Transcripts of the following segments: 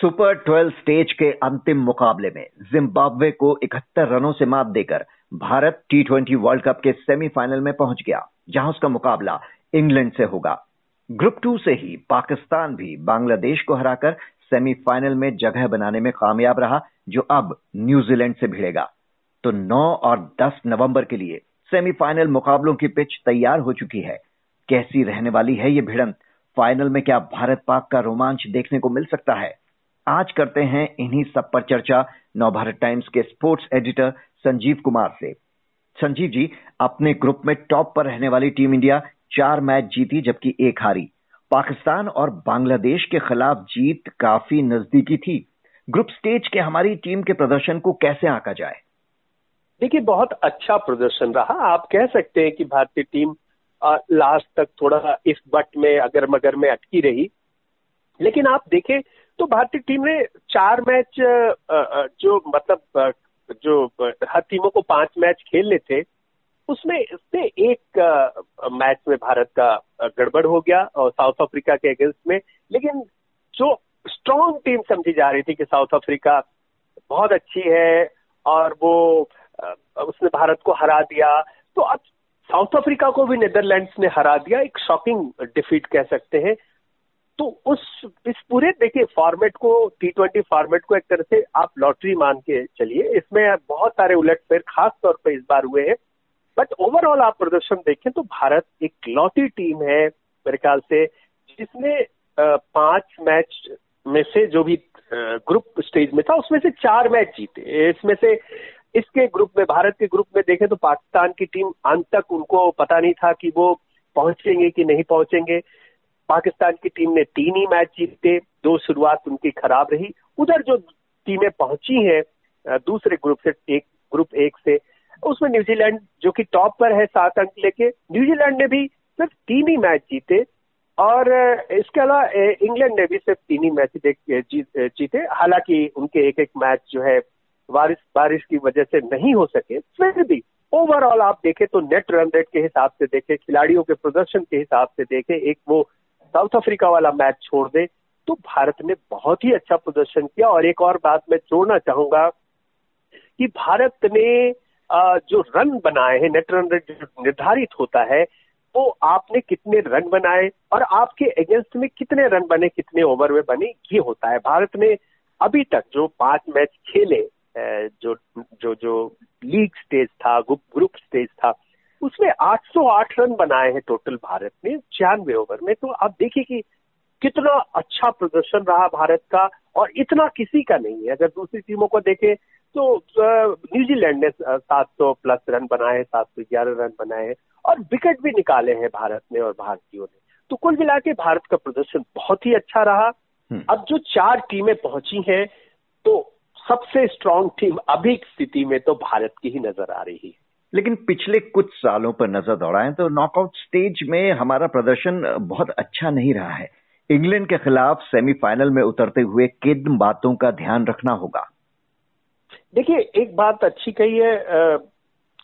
Super 12 stage के अंतिम मुकाबले में जिम्बाब्वे को 71 रनों से मात देकर Bharat T twenty world cup के सेमीफाइनल में पहुँच गया, जहाँ उसका मुकाबला इंग्लैंड से होगा। ग्रुप टू से ही पाकिस्तान भी बांग्लादेश को हराकर सेमीफाइनल में जगह बनाने में कामयाब रहा, जो अब न्यूजीलैंड से भिड़ेगा। तो 9 और 10 नवंबर के लिए सेमीफाइनल मुकाबलों की पिच तैयार हो चुकी है। कैसी रहने वाली है ये भिड़ंत? फाइनल में क्या भारत पाक का रोमांच देखने को मिल सकता है? आज करते हैं इन्हीं सब पर चर्चा नवभारत टाइम्स के स्पोर्ट्स एडिटर संजीव कुमार से। संजीव जी, अपने ग्रुप में टॉप पर रहने वाली टीम इंडिया चार मैच जीती जबकि एक हारी। पाकिस्तान और बांग्लादेश के खिलाफ जीत काफ़ी नजदीकी थी। ग्रुप स्टेज के हमारी टीम के प्रदर्शन को कैसे आंका जाए? देखिए, बहुत अच्छा प्रदर्शन रहा। आप कह सकते हैं कि भारतीय टीम लास्ट तक थोड़ा इस बट में अगर मगर में अटकी रही। लेकिन आप देखें तो भारतीय टीम ने चार मैच जो मतलब जो हर टीमों को पाँच मैच खेलने थे, उसमें से एक मैच में भारत का गड़बड़ हो गया और साउथ अफ्रीका के अगेंस्ट में। लेकिन जो स्ट्रॉन्ग टीम समझी जा रही थी कि साउथ अफ्रीका बहुत अच्छी है और वो उसने भारत को हरा दिया तो अब साउथ अफ्रीका को भी नेदरलैंड्स ने हरा दिया, एक शॉकिंग डिफीट कह सकते हैं। तो उस, इस पूरे, देखिए फॉर्मेट को टी ट्वेंटी फॉर्मेट को एक तरह से आप लॉटरी मान के चलिए। इसमें बहुत सारे उलट फेर, खास तौर पर इस बार हुए हैं। बट ओवरऑल आप प्रदर्शन देखें तो भारत एक लौटी टीम है मेरे ख्याल से, जिसने पाँच मैच में से जो भी ग्रुप स्टेज में था, उसमें से चार मैच जीते। इसमें से, इसके ग्रुप में, भारत के ग्रुप में देखें तो पाकिस्तान की टीम अंत तक उनको पता नहीं था कि वो पहुँचेंगे कि नहीं पहुँचेंगे। पाकिस्तान की टीम ने तीन ही मैच जीते, दो शुरुआत उनकी खराब रही। उधर जो टीमें पहुँची हैं दूसरे ग्रुप से, एक, ग्रुप एक से, उसमें न्यूजीलैंड, जो कि टॉप पर है सात अंक लेके, न्यूजीलैंड ने भी सिर्फ़ तीन ही मैच जीते और इसके अलावा इंग्लैंड ने भी सिर्फ़ तीन ही मैच जीते। हालाँकि उनके एक एक मैच जो है, बारिश बारिश की वजह से नहीं हो सके। फिर भी ओवरऑल आप देखें तो नेट रन रेट के हिसाब से देखें, खिलाड़ियों के प्रदर्शन के हिसाब से देखें, एक वो साउथ अफ्रीका वाला मैच छोड़ दे तो भारत ने बहुत ही अच्छा प्रदर्शन किया। और एक और बात मैं जोड़ना चाहूँगा कि भारत ने जो रन बनाए हैं, नेट रन रेट निर्धारित होता है, वो आपने कितने रन बनाए और आपके अगेंस्ट में कितने रन बने, कितने ओवर में बने, ये होता है। भारत ने अभी तक जो पाँच मैच खेले जो जो जो लीग स्टेज था ग्रुप स्टेज था उसमें 808 रन बनाए हैं टोटल भारत ने छियानवे ओवर में। तो आप देखिए कि कितना अच्छा प्रदर्शन रहा भारत का और इतना किसी का नहीं है। अगर दूसरी टीमों को देखें तो न्यूजीलैंड ने 700 प्लस रन बनाए हैं सात सौ ग्यारह रन बनाए हैं और विकेट भी निकाले हैं भारत ने और भारतीयों ने। तो कुल मिला के भारत का प्रदर्शन बहुत ही अच्छा रहा। हम्म। अब जो चार टीमें पहुँची हैं तो सबसे स्ट्रांग टीम अभी स्थिति में तो भारत की ही नज़र आ रही है। लेकिन पिछले कुछ सालों पर नज़र दौड़ाएँ तो नॉकआउट स्टेज में हमारा प्रदर्शन बहुत अच्छा नहीं रहा है। इंग्लैंड के खिलाफ सेमीफाइनल में उतरते हुए किन बातों का ध्यान रखना होगा? देखिए, एक बात अच्छी कही है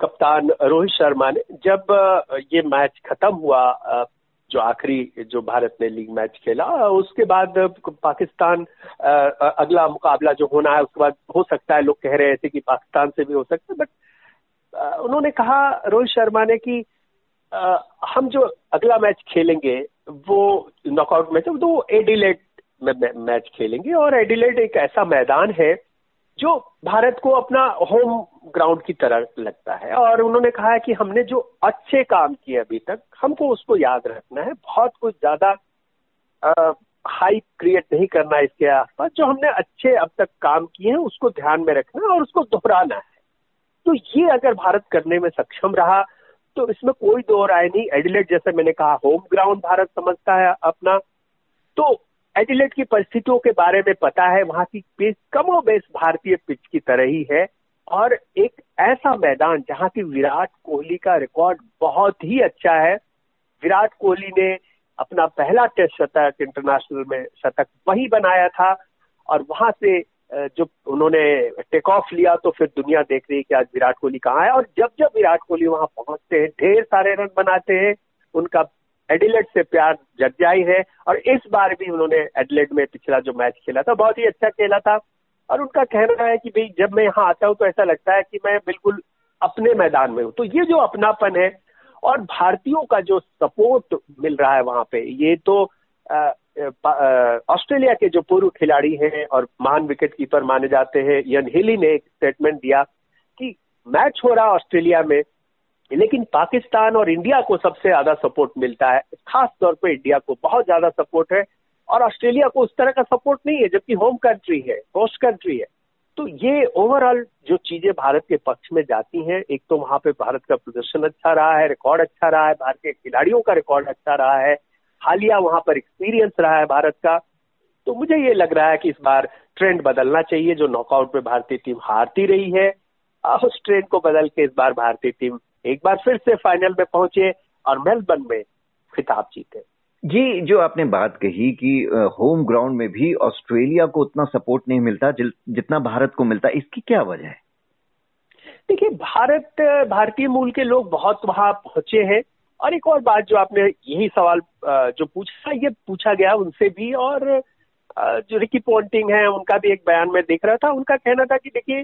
कप्तान रोहित शर्मा ने। जब ये मैच खत्म हुआ जो आखिरी, जो भारत ने लीग मैच खेला, उसके बाद पाकिस्तान अगला मुकाबला जो होना है, उसके बाद हो सकता है लोग कह रहे थे कि पाकिस्तान से भी हो सकता है बट उन्होंने कहा रोहित शर्मा ने कि आ, हम जो अगला मैच खेलेंगे वो नॉकआउट मैच तो वो एडिलेट मैच खेलेंगे और एडिलेट एक ऐसा मैदान है जो भारत को अपना होम ग्राउंड की तरह लगता है। और उन्होंने कहा है कि हमने जो अच्छे काम किए अभी तक हमको उसको याद रखना है। बहुत कुछ ज़्यादा हाइप क्रिएट नहीं करना इसके आसपास। जो हमने अच्छे अब तक काम किए हैं उसको ध्यान में रखना है और उसको दोहराना है। तो ये अगर भारत करने में सक्षम रहा तो इसमें कोई दो राय नहीं। एडिलेट जैसे मैंने कहा होम ग्राउंड भारत समझता है अपना। तो एडिलेट की परिस्थितियों के बारे में पता है, वहाँ की पिच कमो बेस भारतीय पिच की तरह ही है। और एक ऐसा मैदान जहाँ की विराट कोहली का रिकॉर्ड बहुत ही अच्छा है। विराट कोहली ने अपना पहला टेस्ट शतक इंटरनेशनल में शतक वही बनाया था। और वहाँ से जब उन्होंने टेक ऑफ़ लिया तो फिर दुनिया देख रही है कि आज विराट कोहली कहाँ है। और जब जब विराट कोहली वहाँ पहुँचते हैं, ढेर सारे रन बनाते हैं, उनका एडिलेट से प्यार जग जाई है। और इस बार भी उन्होंने एडिलेट में पिछला जो मैच खेला था, बहुत ही अच्छा खेला था। और उनका कहना है कि भाई, जब मैं यहाँ आता हूँ तो ऐसा लगता है कि मैं बिल्कुल अपने मैदान में हूँ। तो ये जो अपनापन है, और भारतीयों का जो सपोर्ट मिल रहा है वहाँ पे, ये तो ऑस्ट्रेलिया के जो पूर्व खिलाड़ी हैं और महान विकेट कीपर माने जाते हैं यन हिली ने एक स्टेटमेंट दिया कि मैच हो रहा ऑस्ट्रेलिया में, लेकिन पाकिस्तान और इंडिया को सबसे ज़्यादा सपोर्ट मिलता है। खास तौर पे इंडिया को बहुत ज़्यादा सपोर्ट है और ऑस्ट्रेलिया को उस तरह का सपोर्ट नहीं है, जबकि होम कंट्री है होस्ट कंट्री है। तो ये ओवरऑल जो चीज़ें भारत के पक्ष में जाती हैं, एक तो वहाँ पे भारत का प्रदर्शन अच्छा रहा है रिकॉर्ड अच्छा रहा है, भारतीय खिलाड़ियों का रिकॉर्ड अच्छा रहा है हालिया वहाँ पर एक्सपीरियंस रहा है भारत का तो मुझे ये लग रहा है कि इस बार ट्रेंड बदलना चाहिए जो नॉकआउट में भारतीय टीम हारती रही है। उस ट्रेंड को बदल के इस बार भारतीय टीम एक बार फिर से फाइनल में पहुँचे और मेलबर्न में खिताब जीते। जी जो आपने बात कही कि होम ग्राउंड में भी ऑस्ट्रेलिया को उतना सपोर्ट नहीं मिलता जितना भारत को मिलता इसकी क्या वजह है? देखिए भारत भारतीय मूल के लोग बहुत वहाँ पहुँचे हैं। और एक और बात जो आपने यही सवाल जो पूछा, ये पूछा गया उनसे भी और जो रिकी पॉन्टिंग है, उनका भी एक बयान में देख रहा था। उनका कहना था कि देखिए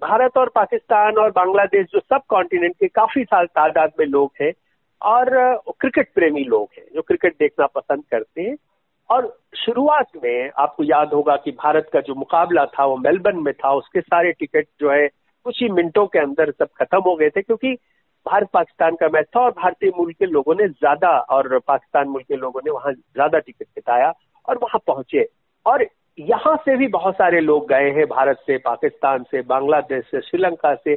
भारत और पाकिस्तान और बांग्लादेश जो सब कॉन्टिनेंट के काफ़ी साल तादाद में लोग हैं और क्रिकेट प्रेमी लोग हैं, जो क्रिकेट देखना पसंद करते हैं। और शुरुआत में आपको याद होगा कि भारत का जो मुकाबला था, वो मेलबर्न में था। उसके सारे टिकट जो है, कुछ ही मिनटों के अंदर सब खत्म हो गए थे, क्योंकि भारत पाकिस्तान का मैच था और भारतीय मूल के लोगों ने ज़्यादा और पाकिस्तान मूल के लोगों ने वहाँ ज़्यादा टिकट बिताया और वहाँ पहुँचे और यहाँ से भी बहुत सारे लोग गए हैं भारत से पाकिस्तान से बांग्लादेश से श्रीलंका से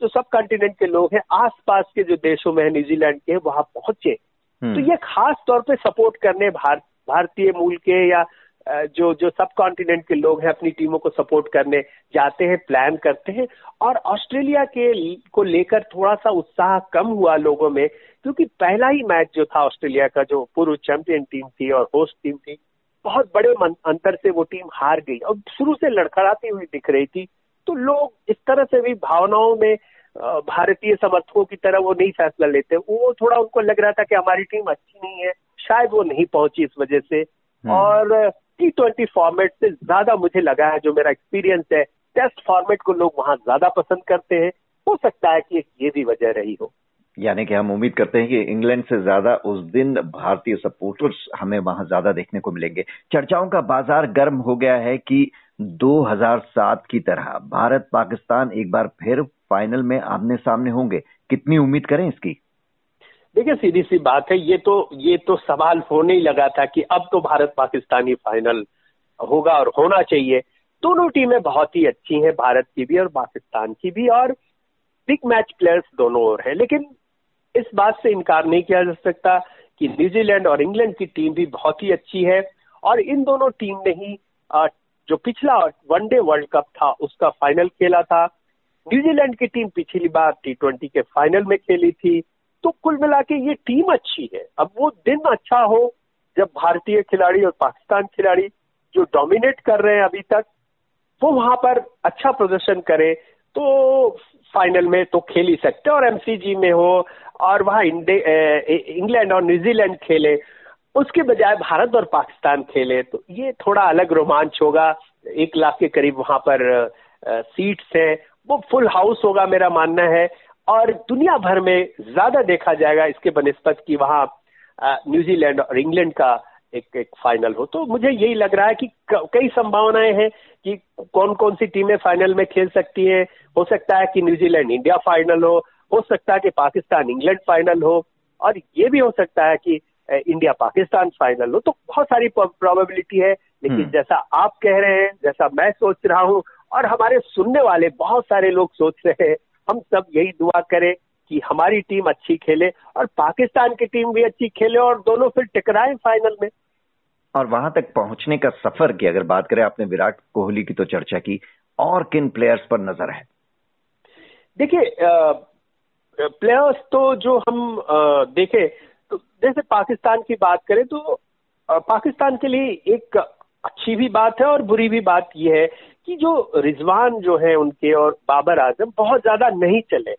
जो सब कॉन्टिनेंट के लोग हैं आसपास के जो देशों में है न्यूजीलैंड के वहाँ पहुँचे हम्म। तो ये खास तौर पे सपोर्ट करने भार, भारतीय मूल के या जो जो सब कॉन्टिनेंट के लोग हैं अपनी टीमों को सपोर्ट करने जाते हैं प्लान करते हैं। और ऑस्ट्रेलिया के को लेकर थोड़ा सा उत्साह कम हुआ लोगों में क्योंकि पहला ही मैच जो था ऑस्ट्रेलिया का जो पूर्व चैंपियन टीम थी और होस्ट टीम थी बहुत बड़े अंतर से वो टीम हार गई। और शुरू से लड़खड़ाती हुई दिख रही थी तो लोग इस तरह से भी भावनाओं में भारतीय समर्थकों की तरह वो नहीं फैसला लेते। वो थोड़ा उनको लग रहा था कि हमारी टीम अच्छी नहीं है शायद वो नहीं पहुँची इस वजह से। हम्म। और टी ट्वेंटी फॉर्मेट से ज़्यादा मुझे लगा है, जो मेरा एक्सपीरियंस है टेस्ट फॉर्मेट को लोग वहाँ ज़्यादा पसंद करते हैं। हो सकता है कि ये भी वजह रही हो। यानी कि हम उम्मीद करते हैं कि इंग्लैंड से ज़्यादा उस दिन भारतीय सपोर्टर्स हमें वहाँ ज़्यादा देखने को मिलेंगे। चर्चाओं का बाज़ार गर्म हो गया है कि 2007 की तरह भारत पाकिस्तान एक बार फिर फाइनल में आमने सामने होंगे। कितनी उम्मीद करें इसकी? देखिए सीधी सी बात है, ये तो ये तो सवाल होने ही लगा था कि अब तो भारत पाकिस्तानी फाइनल होगा और होना चाहिए। दोनों टीमें बहुत ही अच्छी हैं, भारत की भी और पाकिस्तान की भी, और बिग मैच प्लेयर्स दोनों ओर हैं। लेकिन इस बात से इनकार नहीं किया जा सकता कि न्यूजीलैंड और इंग्लैंड की टीम भी बहुत ही अच्छी है, और इन दोनों टीम ने ही जो पिछला वनडे वर्ल्ड कप था, उसका फाइनल खेला था। न्यूजीलैंड की टीम पिछली बार टी ट्वेंटी के फाइनल में खेली थी। तो कुल मिला के ये टीम अच्छी है। अब वो दिन अच्छा हो, जब भारतीय खिलाड़ी और पाकिस्तान खिलाड़ी जो डोमिनेट कर रहे हैं अभी तक, वो वहाँ पर अच्छा प्रदर्शन करे तो फाइनल में तो खेल ही सकते और एमसीजी में हो, और वहाँ इंग्लैंड और न्यूजीलैंड खेले, उसके बजाय भारत और पाकिस्तान खेले तो ये थोड़ा अलग रोमांच होगा। एक लाख के करीब वहाँ पर सीट्स हैं। वो फुल हाउस होगा मेरा मानना है। और दुनिया भर में ज़्यादा देखा जाएगा इसके बनस्पत की वहाँ न्यूजीलैंड और इंग्लैंड का एक एक फाइनल हो। तो मुझे यही लग रहा है कि कई संभावनाएँ हैं कि कौन कौन सी टीमें फाइनल में खेल सकती हैं। हो सकता है कि न्यूजीलैंड इंडिया फाइनल हो हो सकता है कि पाकिस्तान इंग्लैंड फाइनल हो और ये भी हो सकता है कि इंडिया पाकिस्तान फाइनल हो। तो बहुत सारी प्रोबेबिलिटी है लेकिन हम्म। जैसा आप कह रहे हैं जैसा मैं सोच रहा हूँ और हमारे सुनने वाले बहुत सारे लोग सोच रहे हैं हम सब यही दुआ करें कि हमारी टीम अच्छी खेले और पाकिस्तान की टीम भी अच्छी खेले और दोनों फिर टकराए फाइनल में। और वहाँ तक पहुँचने का सफ़र की अगर बात करें आपने विराट कोहली की तो चर्चा की और किन प्लेयर्स पर नज़र है? देखिए प्लेयर्स तो जो हम देखे तो जैसे पाकिस्तान की बात करें तो पाकिस्तान के लिए एक अच्छी भी बात है और बुरी भी बात यह है कि जो रिजवान जो है उनके और बाबर आज़म बहुत ज़्यादा नहीं चले।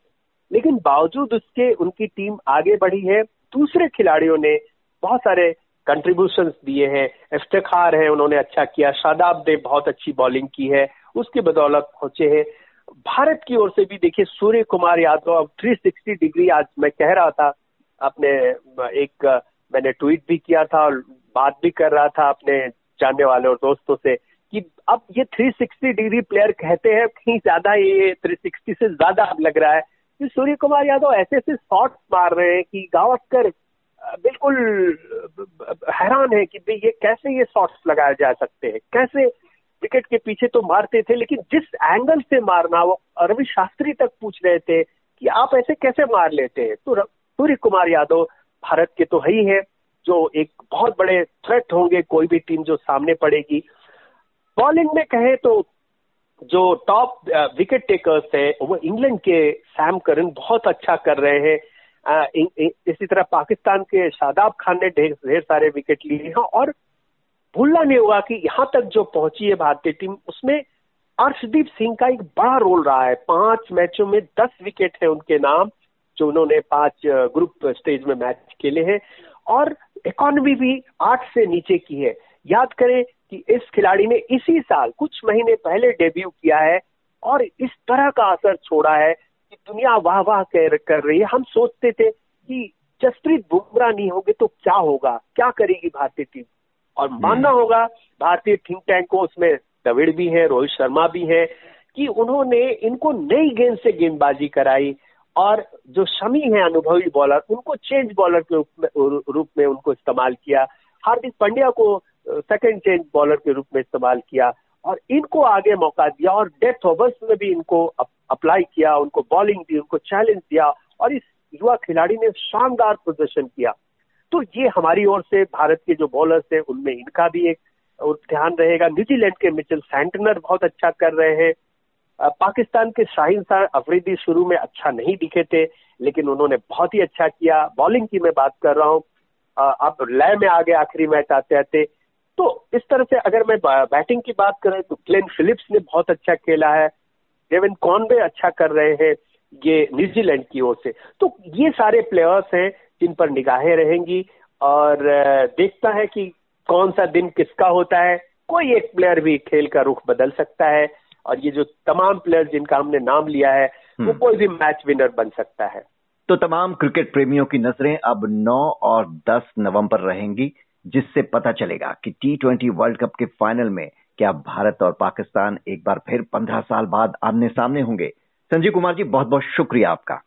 लेकिन बावजूद उसके उनकी टीम आगे बढ़ी है। दूसरे खिलाड़ियों ने बहुत सारे कंट्रीब्यूशन दिए हैं। इफ्तार है, उन्होंने अच्छा किया। शादाब ने बहुत अच्छी बॉलिंग की है। उसके बदौलत पहुँचे हैं। भारत की ओर से भी देखिए सूर्य कुमार यादव, अब 360 डिग्री आज मैं कह रहा था। अपने एक, मैंने ट्वीट भी किया था और बात भी कर रहा था अपने जानने वाले और दोस्तों से। कि अब ये 360 डिग्री प्लेयर कहते हैं, कहीं ज़्यादा ये 360 से ज़्यादा अब लग रहा है। कि सूर्य कुमार यादव ऐसे ऐसे शॉट्स मार रहे हैं कि गावस्कर बिल्कुल हैरान है कि भाई ये कैसे ये शॉट्स लगाए जा सकते हैं? कैसे विकेट के पीछे तो मारते थे, लेकिन जिस एंगल से मारना, वो रवि शास्त्री तक पूछ रहे थे कि आप ऐसे कैसे मार लेते हैं? तो सूर्य कुमार यादव भारत के तो है ही है, जो एक बहुत बड़े थ्रेट होंगे, कोई भी टीम जो सामने पड़ेगी। बॉलिंग में कहे तो जो टॉप विकेट टेकर्स है, वो इंग्लैंड के सैम करन बहुत अच्छा कर रहे हैं। इसी तरह पाकिस्तान के शादाब खान ने ढेर सारे विकेट लिए हैं और भूलना नहीं होगा कि यहाँ तक जो पहुँची है भारतीय टीम उसमें अर्शदीप सिंह का एक बड़ा रोल रहा है। पाँच मैचों में दस विकेट है उनके नाम, जो उन्होंने पाँच ग्रुप स्टेज में मैच खेले हैं। और इकोनॉमी भी आठ से नीचे की है। याद करें कि इस खिलाड़ी ने इसी साल कुछ महीने पहले डेब्यू किया है और इस तरह का असर छोड़ा है कि दुनिया वाह वाह कर, रही है। हम सोचते थे कि जसप्रीत बुमराह नहीं होगे तो क्या होगा? क्या करेगी भारतीय टीम? और हम्म। मानना होगा भारतीय थिंक टैंक को उसमें द्रविड़ भी है रोहित शर्मा भी है कि उन्होंने इनको नई गेंद से गेंदबाजी कराई और जो शमी है अनुभवी बॉलर उनको चेंज बॉलर के रूप में उनको इस्तेमाल किया। हार्दिक पांड्या को सेकंड चेंज बॉलर के रूप में इस्तेमाल किया और इनको आगे मौका दिया और डेथ ओवर्स में भी इनको अप्लाई किया, उनको बॉलिंग दी, उनको चैलेंज दिया और इस युवा खिलाड़ी ने शानदार प्रदर्शन किया। तो ये हमारी ओर से भारत के जो बॉलर्स हैं, उनमें इनका भी एक ध्यान रहेगा। न्यूजीलैंड के मिचल सैंटनर बहुत अच्छा कर रहे हैं। पाकिस्तान के शाहीन शाह अफरीदी शुरू में अच्छा नहीं दिखे थे, लेकिन उन्होंने बहुत ही अच्छा किया। बॉलिंग की मैं बात कर रहा हूँ। अब लय में आगे आखिरी मैच आते आते तो इस तरह से अगर मैं बैटिंग की बात करें तो क्लेन फिलिप्स ने बहुत अच्छा खेला है। डेविन कॉनवे अच्छा कर रहे हैं ये न्यूजीलैंड की ओर से। तो ये सारे प्लेयर्स हैं जिन पर निगाहें रहेंगी और देखता है कि कौन सा दिन किसका होता है। कोई एक प्लेयर भी खेल का रुख बदल सकता है और ये जो तमाम प्लेयर जिनका हमने नाम लिया है वो हम्म। कोई भी मैच विनर बन सकता है। तो तमाम क्रिकेट प्रेमियों की नज़रें अब 9 और 10 नवंबर रहेंगी। जिससे पता चलेगा कि टी ट्वेंटी वर्ल्ड कप के फाइनल में क्या भारत और पाकिस्तान एक बार फिर पंद्रह साल बाद आमने सामने होंगे। संजीव कुमार जी बहुत बहुत शुक्रिया आपका।